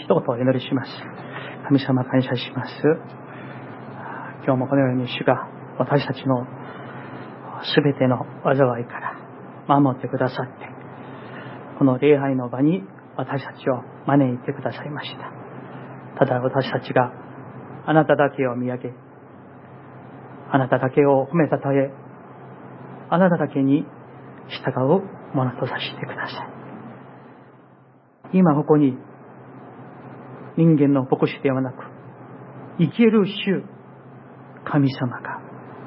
一言お祈りします。神様感謝します。今日もこのように主が私たちの全ての災いから守ってくださって、この礼拝の場に私たちを招いてくださいました。ただ私たちがあなただけを見上げ、あなただけを褒めたたえ、あなただけに従うものとさせてください。今ここに人間の牧師ではなく、生きる主、神様が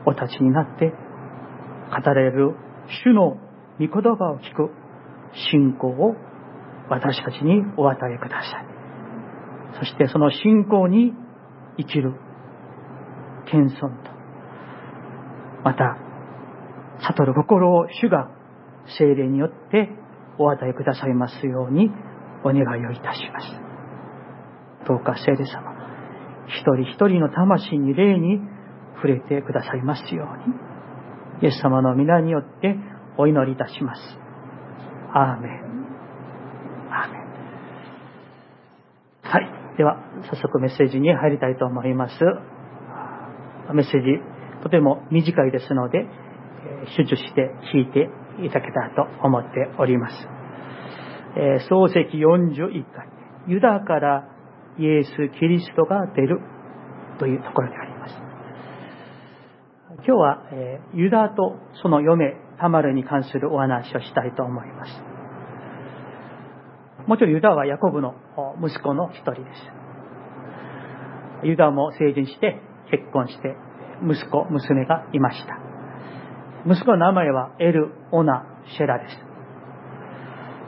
お立ちになって語られる主の御言葉を聞く信仰を私たちにお与えください。そしてその信仰に生きる謙遜と、また、悟る心を主が精霊によってお与えくださいますようにお願いをいたします。どうか聖霊様、一人一人の魂に霊に触れてくださいますように、イエス様の皆によってお祈りいたします。アーメン。アーメン。はい。では、早速メッセージに入りたいと思います。メッセージ、とても短いですので、集中して聞いていただけたらと思っております。えー、漱石41回、ユダからイエス・キリストが出るというところであります。今日は、え、ユダとその嫁、タマルに関するお話をしたいと思います。もちろんユダはヤコブの息子の一人です。ユダも成人して結婚して息子、娘がいました。息子の名前はエル・オナ・シェラです。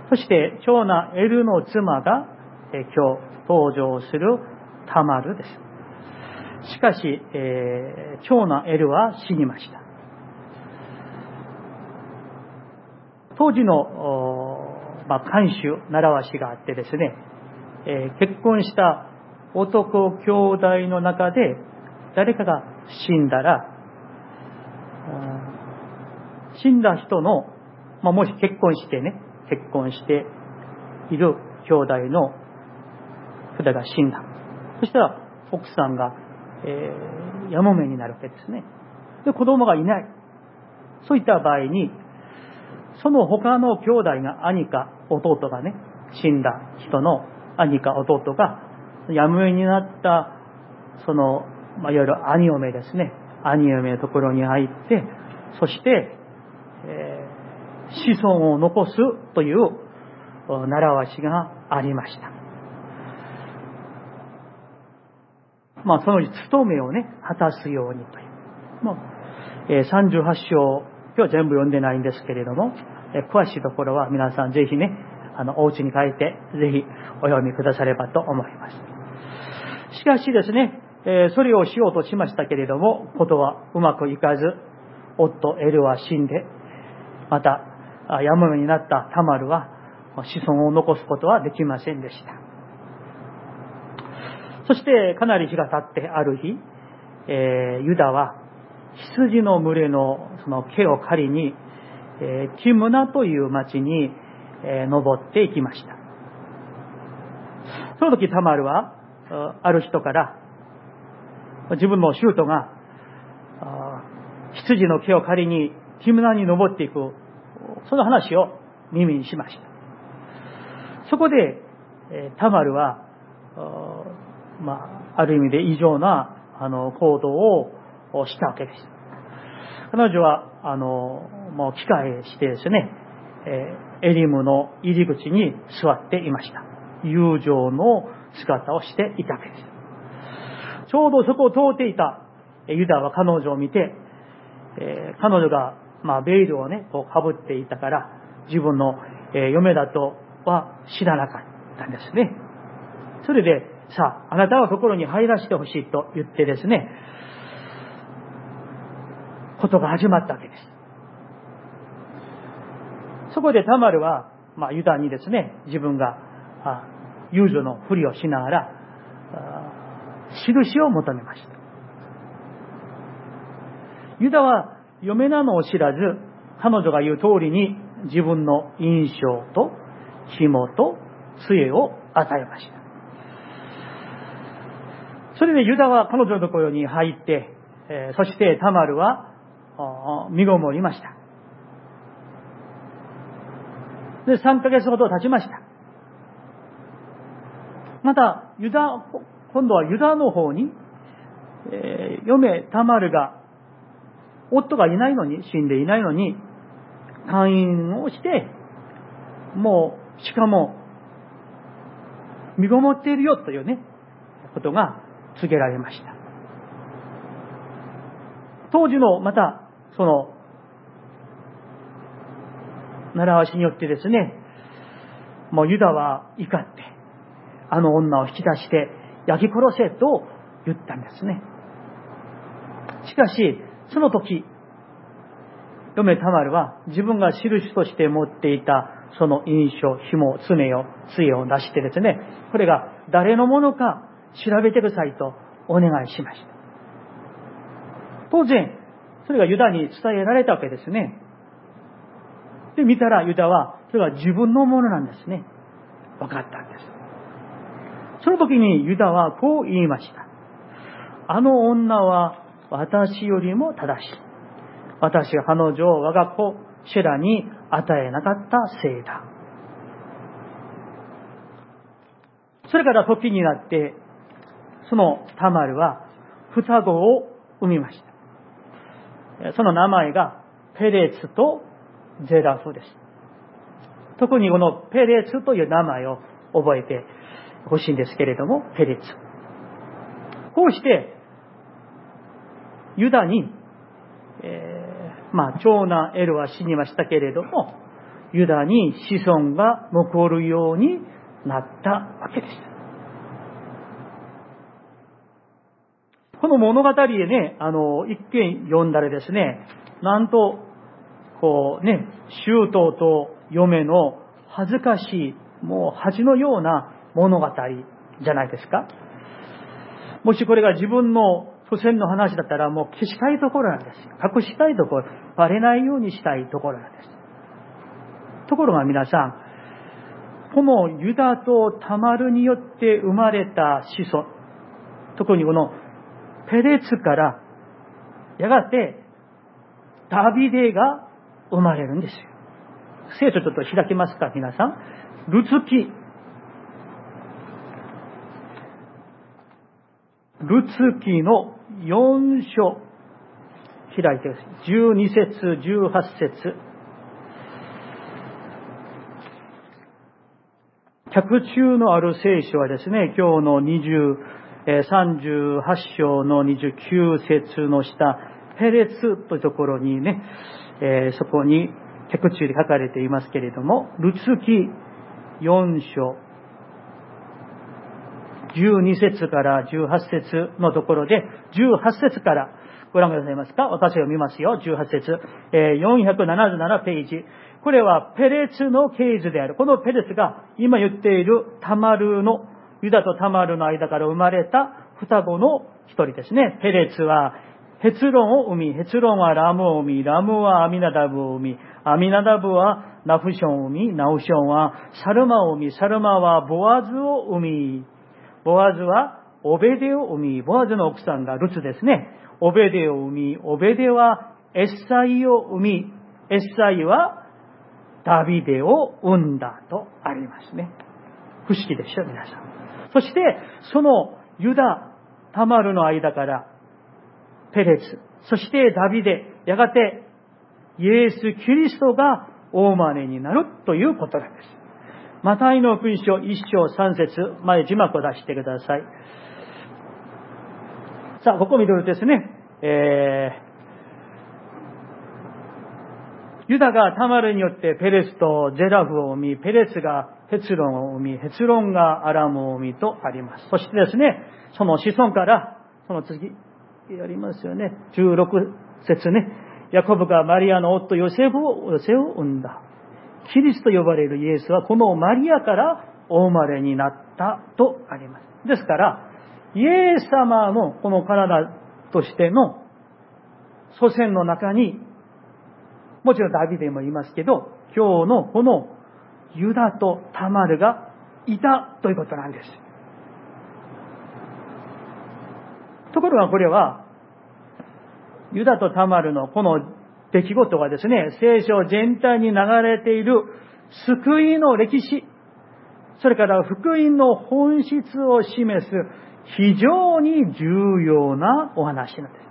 そして長男エルの妻が今日登場するタマルです。しかし、えー、長男エルは死にました。当時の、まあ、慣習、習わしがあってですね、えー、結婚した男兄弟の中で誰かが死んだら、死んだ人の、まあ、もし結婚してね、結婚している兄弟の筆が死んだ。そしたら、奥さんが、えー、やもめになるわけですね。で、子供がいない。そういった場合に、その他の兄弟が兄か弟がね、死んだ人の兄か弟が、やむめになった、その、まあ、いわゆる兄嫁ですね。兄嫁のところに入って、そして、えー、子孫を残すという習わしがありました。まあ、その務めをね、果たすようにという。まあ、え、38章、今日は全部読んでないんですけれども、え、詳しいところは皆さんぜひね、あの、お家に帰って、ぜひお読みくださればと思います。しかしですね、え、それをしようとしましたけれども、ことはうまくいかず、夫エルは死んで、また、やむめになったタマルは子孫を残すことはできませんでした。そしてかなり日が経ってある日、えー、ユダは羊の群れのその毛を狩りに、えー、キムナという町に、えー、登っていきました。その時タマルは、ある人から、自分のシュートが、羊の毛を狩りにキムナに登っていく、その話を耳にしました。そこで、タマルは、まあ、ある意味で異常な、あの、行動をしたわけです。彼女は、あの、もう機械してですね、えエリムの入り口に座っていました。友情の姿をしていたわけです。ちょうどそこを通っていたユダは彼女を見て、えー、彼女が、まあ、ベイルをね、こう被っていたから、自分の、えー、嫁だとは知らなかったんですね。それで、さあ、あなたは心に入らせてほしいと言ってですね、ことが始まったわけです。そこでタマルは、まあ、ユダにですね、自分が、遊女のふりをしながら、印を求めました。ユダは嫁なのを知らず、彼女が言う通りに自分の印象と紐と杖を与えました。それでユダは彼女のところに入って、えそしてタマルは身ごもりました。で、3ヶ月ほど経ちました。また、ユダ、今度はユダの方に、えー、嫁タマルが、夫がいないのに、死んでいないのに、退院をして、もう、しかも、身ごもっているよというね、ことが告げられました。当時の、また、その、習わしによってですね、もうユダは怒って、あの女を引き出して焼き殺せと言ったんですね。しかし、その時、嫁タマルは自分が印として持っていたその印象、紐、爪を、杖を出してですね、これが誰のものか調べてくださいとお願いしました。当然、それがユダに伝えられたわけですね。で、見たらユダは、それは自分のものなんですね。分かったんです。その時にユダはこう言いました。あの女は私よりも正しい。私が彼女を我が子、シェラに与えなかったせいだ。それから時になって、そのタマルは双子を産みました。その名前がペレツとゼラフです。特にこのペレツという名前を覚えてほしいんですけれども、ペレツ。こうして、ユダに、えー、まあ、長男エルは死にましたけれども、ユダに子孫が残るようになったわけです。この物語でね、あの、一見読んだらですね、なんとこうね、周到と嫁の恥ずかしい、もう恥のような物語じゃないですか。もしこれが自分の祖先の話だったらもう消したいところなんですよ。隠したいところ、バレないようにしたいところなんです。ところが皆さん、このユダとタマルによって生まれた子孫、特にこのペレツからやがてダビデが生まれるんですよ。聖書ちょっと開けますか、皆さん。ルツキ。ルツキの4章。開いてください。12節、18節。脚中のある聖書はですね、今日の20、38章の29節の下、ペレツというところにね、え、そこに脚中で書かれていますけれども、ルツキ4章、12節から18節のところで、18節からご覧くださいますか？私が読みますよ。18節、え、477ページ。これはペレツの系図である。このペレツが今言っているタマルの、ユダとタマルの間から生まれた双子の一人ですね。ペレツはヘツロンを生み、ヘツロンはラムを生み、ラムはアミナダブを生み、アミナダブはナフションを生み、ナウションはサルマを生み、サルマはボアズを生み、ボアズはオベデを生み、ボアズの奥さんがルツですね。オベデを生み、オベデはエッサイを生み、エッサイはダビデを生んだとありますね。不思議でしょ、皆さん。そして、そのユダ、タマルの間からペレツ、そしてダビデ、やがてイエス・キリストが大真似になるということなんです。マタイの福音書1章3節まで字幕を出してください。さあ、ここ見るとですね、えー、ユダがタマルによってペレスとゼラフを生み、ペレスがヘツロンを生み、ヘツロンがアラムを生みとあります。そしてですね、その子孫から、その次、やりますよね。16節ね。ヤコブがマリアの夫ヨセフを、ヨセを産んだ。キリスと呼ばれるイエスはこのマリアからお生まれになったとあります。ですから、イエス様のこの体としての祖先の中に、もちろんダビデもいますけど、今日のこのユダとタマルがいたということなんです。ところがこれは、ユダとタマルのこの出来事がですね、聖書全体に流れている救いの歴史、それから福音の本質を示す非常に重要なお話なんです。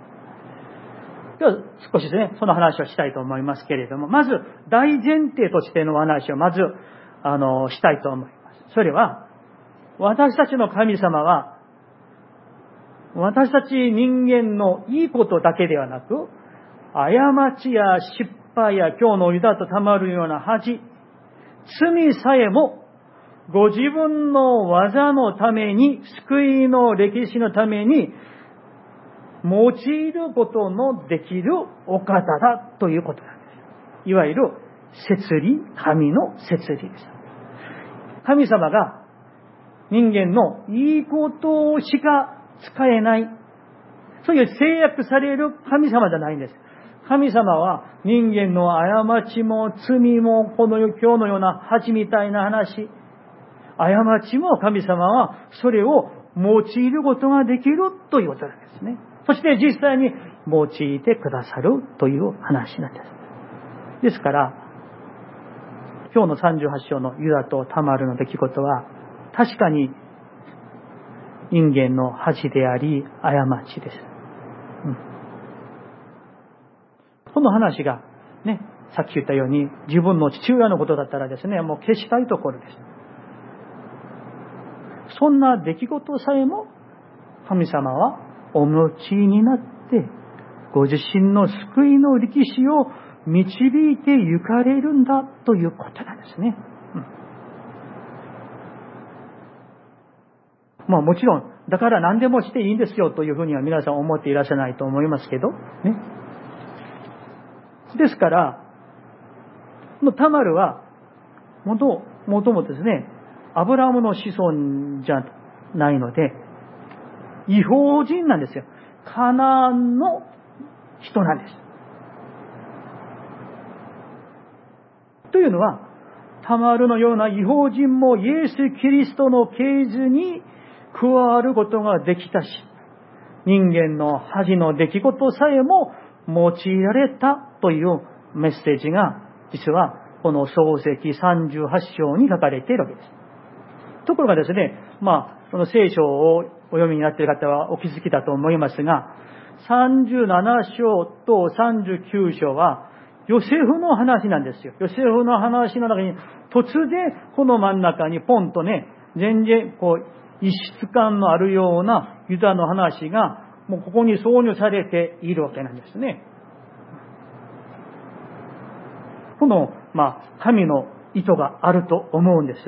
では少しですね、その話をしたいと思いますけれども、まず大前提としてのお話をまず、あの、したいと思います。それは、私たちの神様は、私たち人間のいいことだけではなく、過ちや失敗や今日のユダとたまるような恥、罪さえもご自分の技のために、救いの歴史のために、用いることのできるお方だということなんです。いわゆる、摂理、神の摂理です。神様が人間のいいことしか使えない、そういう制約される神様じゃないんです。神様は人間の過ちも罪もこの今日のような恥みたいな話、過ちも神様はそれを用いることができるということなんですね。そして実際に用いてくださるという話なんです。ですから、今日の38章のユダとタマルの出来事は、確かに人間の恥であり、過ちです。うん、この話が、ね、さっき言ったように、自分の父親のことだったらですね、もう消したいところです。そんな出来事さえも神様はお持ちになって、ご自身の救いの歴史を導いて行かれるんだということなんですね。うん、まあもちろん、だから何でもしていいんですよというふうには皆さん思っていらっしゃらないと思いますけど、ね。ですから、このタマルは、もともともですね、アブラムの子孫じゃないので、違法人なんですよ。カナンの人なんです。というのは、タマルのような違法人もイエス・キリストの系図に加わることができたし、人間の恥の出来事さえも用いられたというメッセージが、実はこの創世記38章に書かれているわけです。ところがですね、まあ、この聖書をお読みになっている方はお気づきだと思いますが、37章と39章は、ヨセフの話なんですよ。ヨセフの話の中に、突然この真ん中にポンとね、全然こう、異質感のあるようなユダの話が、もうここに挿入されているわけなんですね。この、まあ、神の意図があると思うんです。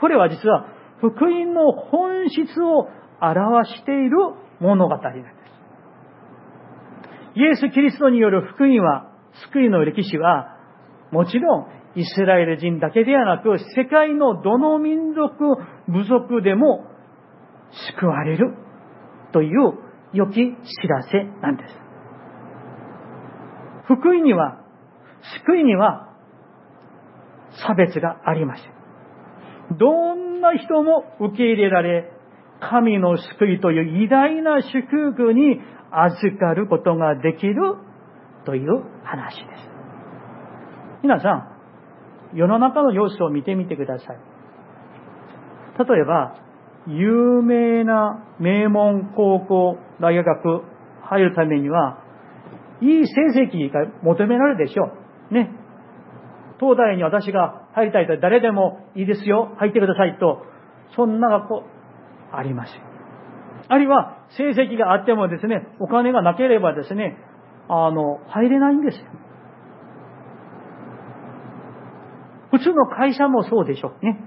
これは実は福音の本質を表している物語なんです。イエス・キリストによる福音は、救いの歴史は、もちろんイスラエル人だけではなく、世界のどの民族、部族でも救われるという良き知らせなんです。福音には、救いには差別がありません。どんな人も受け入れられ、神の救いという偉大な祝福に預かることができるという話です。皆さん、世の中の様子を見てみてください。例えば、有名な名門高校、大学入るためには、いい成績が求められるでしょう。ね。東大に私が入りたいと誰でもいいですよ、入ってくださいと、そんな学校ありません。あるいは、成績があってもですね、お金がなければですね、あの、入れないんですよ。普通の会社もそうでしょうね。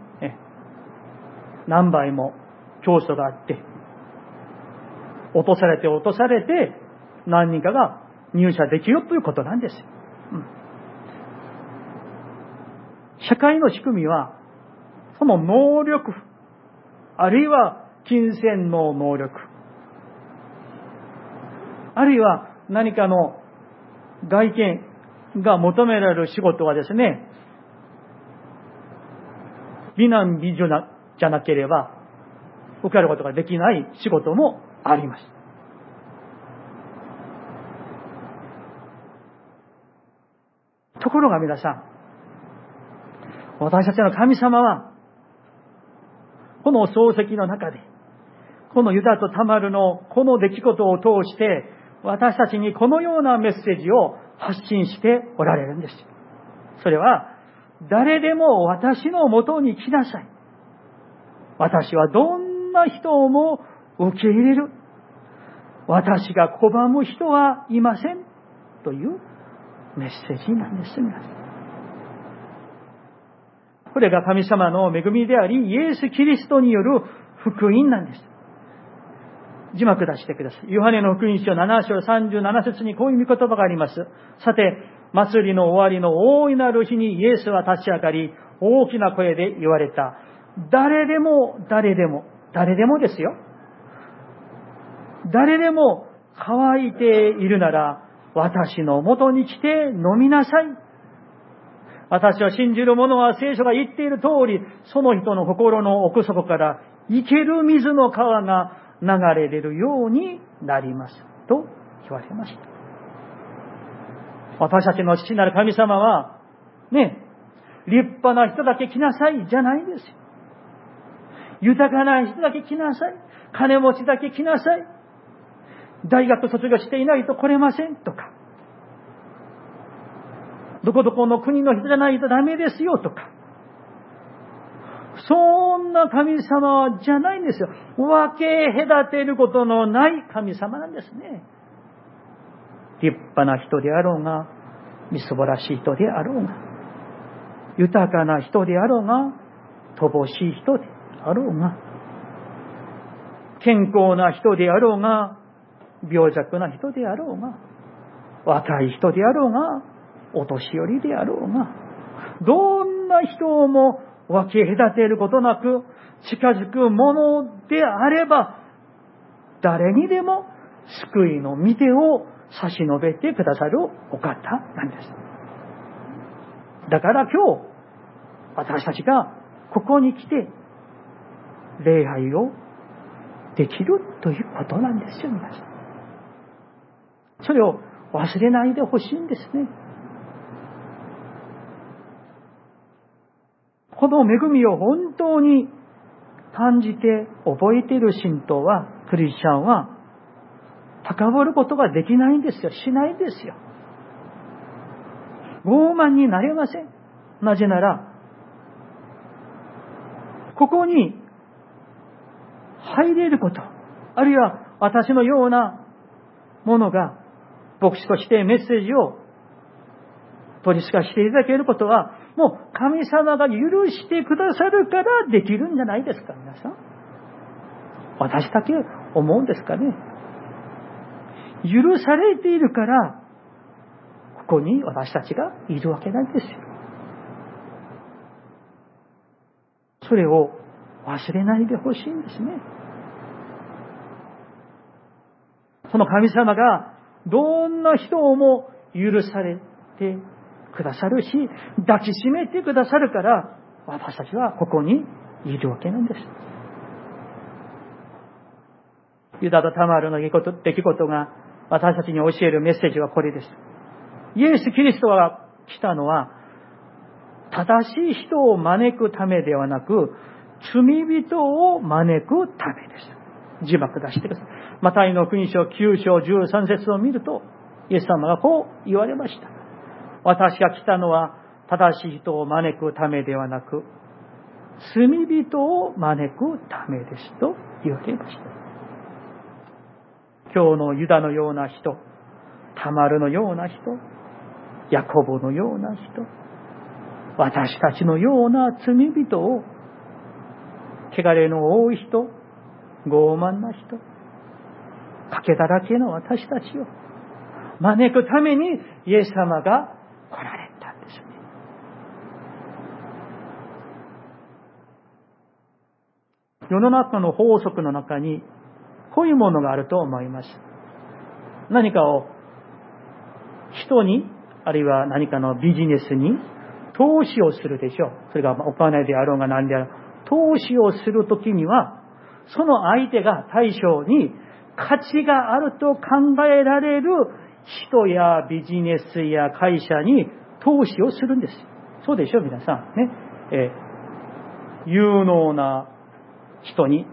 何倍も教祖があって、落とされて落とされて、何人かが入社できるということなんですよ。社会の仕組みは、その能力、あるいは金銭の能力、あるいは何かの外見が求められる仕事はですね、美男美女なじゃなければ受かることができない仕事もあります。ところが皆さん、私たちの神様は、この漱石の中で、このユダとタマルのこの出来事を通して、私たちにこのようなメッセージを発信しておられるんです。それは、誰でも私のもとに来なさい。私はどんな人をも受け入れる。私が拒む人はいません。というメッセージなんです、これが神様の恵みであり、イエス・キリストによる福音なんです。字幕出してください。ヨハネの福音書7章37節にこういう見言葉があります。さて、祭りの終わりの大いなる日にイエスは立ち上がり、大きな声で言われた。誰でも、誰でも、誰でもですよ。誰でも乾いているなら、私の元に来て飲みなさい。私は信じる者は聖書が言っている通り、その人の心の奥底から生ける水の川が流れ出るようになります。と言われました。私たちの父なる神様は、ね、立派な人だけ来なさいじゃないですよ。豊かな人だけ来なさい。金持ちだけ来なさい。大学卒業していないと来れませんとか。どこどこの国の人じゃないとダメですよとか。そんな神様じゃないんですよ。分け隔てることのない神様なんですね。立派な人であろうが、みすぼらしい人であろうが、豊かな人であろうが、乏しい人であろうが、健康な人であろうが、病弱な人であろうが、若い人であろうが、お年寄りであろうが、どんな人も分け隔てることなく近づくものであれば、誰にでも救いの御手を差し伸べてくださるお方なんです。だから今日、私たちがここに来て、礼拝をできるということなんですよ、皆さん。それを忘れないでほしいんですね。この恵みを本当に感じて覚えている信徒は、クリスチャンは、高ぶることができないんですよ。しないんですよ。傲慢になれません。なぜなら、ここに入れること、あるいは私のようなものが牧師としてメッセージを取り透かしていただけることは、もう神様が許してくださるからできるんじゃないですか、皆さん。私だけ思うんですかね。許されているから、ここに私たちがいるわけなんですよ。それを忘れないでほしいんですね。その神様がどんな人をも許されてくださるし、抱きしめてくださるから、私たちはここにいるわけなんです。ユダとタマールの出来事が私たちに教えるメッセージはこれです。イエス・キリストが来たのは、正しい人を招くためではなく、罪人を招くためです。字幕出してください。マタイの国書9章13節を見ると、イエス様がこう言われました。私が来たのは正しい人を招くためではなく、罪人を招くためですと言われました。今日のユダのような人、タマルのような人、ヤコブのような人、私たちのような罪人を、汚れの多い人、傲慢な人、賭けだらけの私たちを招くためにイエス様が来られたんですね。世の中の法則の中にこういものがあると思います。何かを人に、あるいは何かのビジネスに投資をするでしょう。それがお金であろうが何であろう。投資をするときには、その相手が対象に価値があると考えられる人やビジネスや会社に投資をするんです。そうでしょ、皆さん。ね。え、有能な人に、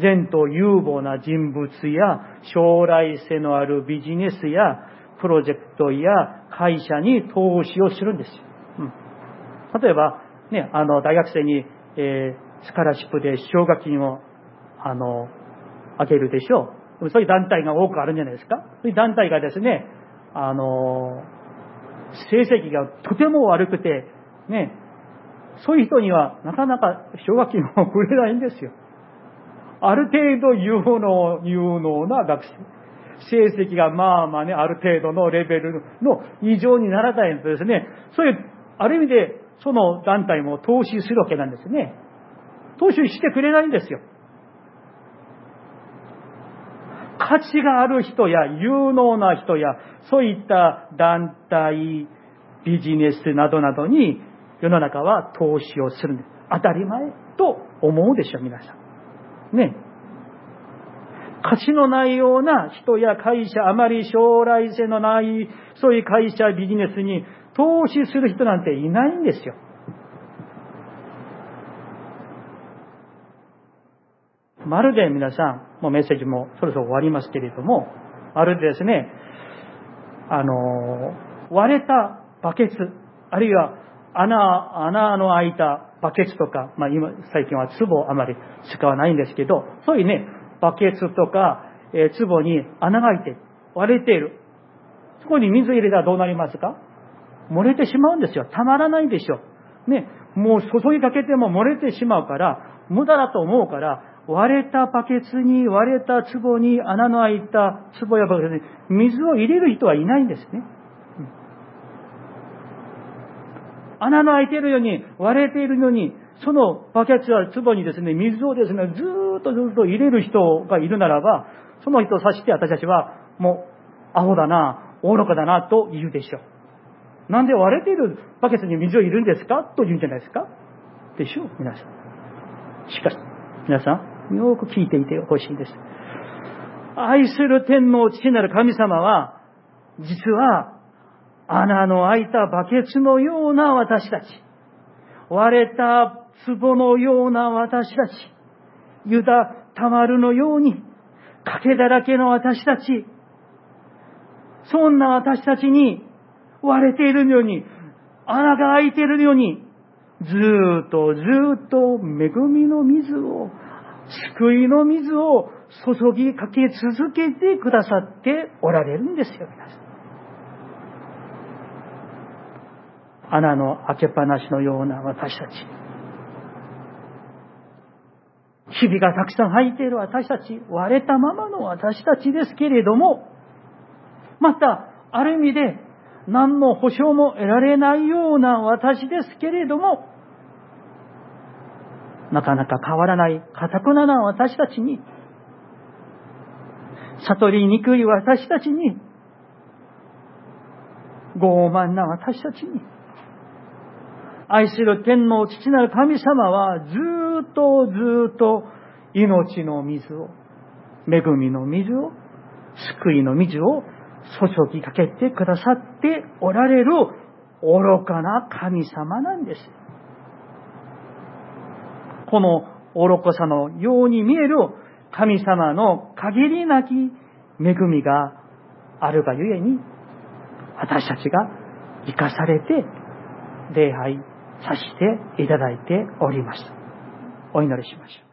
善と有望な人物や将来性のあるビジネスやプロジェクトや会社に投資をするんです。うん、例えば、ね、あの、大学生に、えー、スカラシップで奨学金を、あの、あげるでしょう。そういう団体が多くあるんじゃないですか。そういう団体がですね、あの、成績がとても悪くて、ね、そういう人にはなかなか奨学金をくれないんですよ。ある程度有能、有能な学生。成績がまあまあね、ある程度のレベルの異常にならないとですね、そういう、ある意味でその団体も投資するわけなんですね。投資してくれないんですよ。価値がある人や有能な人や、そういった団体、ビジネスなどなどに世の中は投資をするんです。当たり前と思うでしょ、皆さん。ね。価値のないような人や会社、あまり将来性のない、そういう会社、ビジネスに投資する人なんていないんですよ。まるで皆さん、もうメッセージもそろそろ終わりますけれども、まるでですね、あの、割れたバケツ、あるいは穴、穴の開いたバケツとか、まあ今、最近は壺をあまり使わないんですけど、そういうね、バケツとか、えー、壺に穴が開いて割れている。そこに水入れたらどうなりますか？漏れてしまうんですよ。たまらないでしょ。ね、もう注ぎかけても漏れてしまうから、無駄だと思うから、割れたバケツに、割れた壺に、穴の開いた壺やバケツに、水を入れる人はいないんですね。穴の開いているように、割れているのに、そのバケツや壺にですね、水をですね、ずっとずっと入れる人がいるならば、その人を指して私たちは、もう、アホだな、愚かだな、と言うでしょう。なんで割れているバケツに水を入れるんですか？と言うんじゃないですか？でしょう、皆さん。しかし、皆さん、よく聞いていてほしいんです。愛する天皇父なる神様は、実は、穴の開いたバケツのような私たち、割れた壺のような私たち、ユダ・タマルのように、賭けだらけの私たち、そんな私たちに割れているように、穴が開いているように、ずっとずっと恵みの水を、救いの水を注ぎかけ続けてくださっておられるんですよ、皆さん。穴の開けっぱなしのような私たち。日々がたくさん入っている私たち、割れたままの私たちですけれども、また、ある意味で、何の保証も得られないような私ですけれども、なかなか変わらない、かたくなな私たちに、悟りにくい私たちに、傲慢な私たちに、愛する天皇父なる神様はずっとずっと命の水を、恵みの水を、救いの水を注ぎかけてくださっておられる愚かな神様なんです。この愚かさのように見える神様の限りなき恵みがあるがゆえに、私たちが生かされて礼拝させていただいております。お祈りしましょう。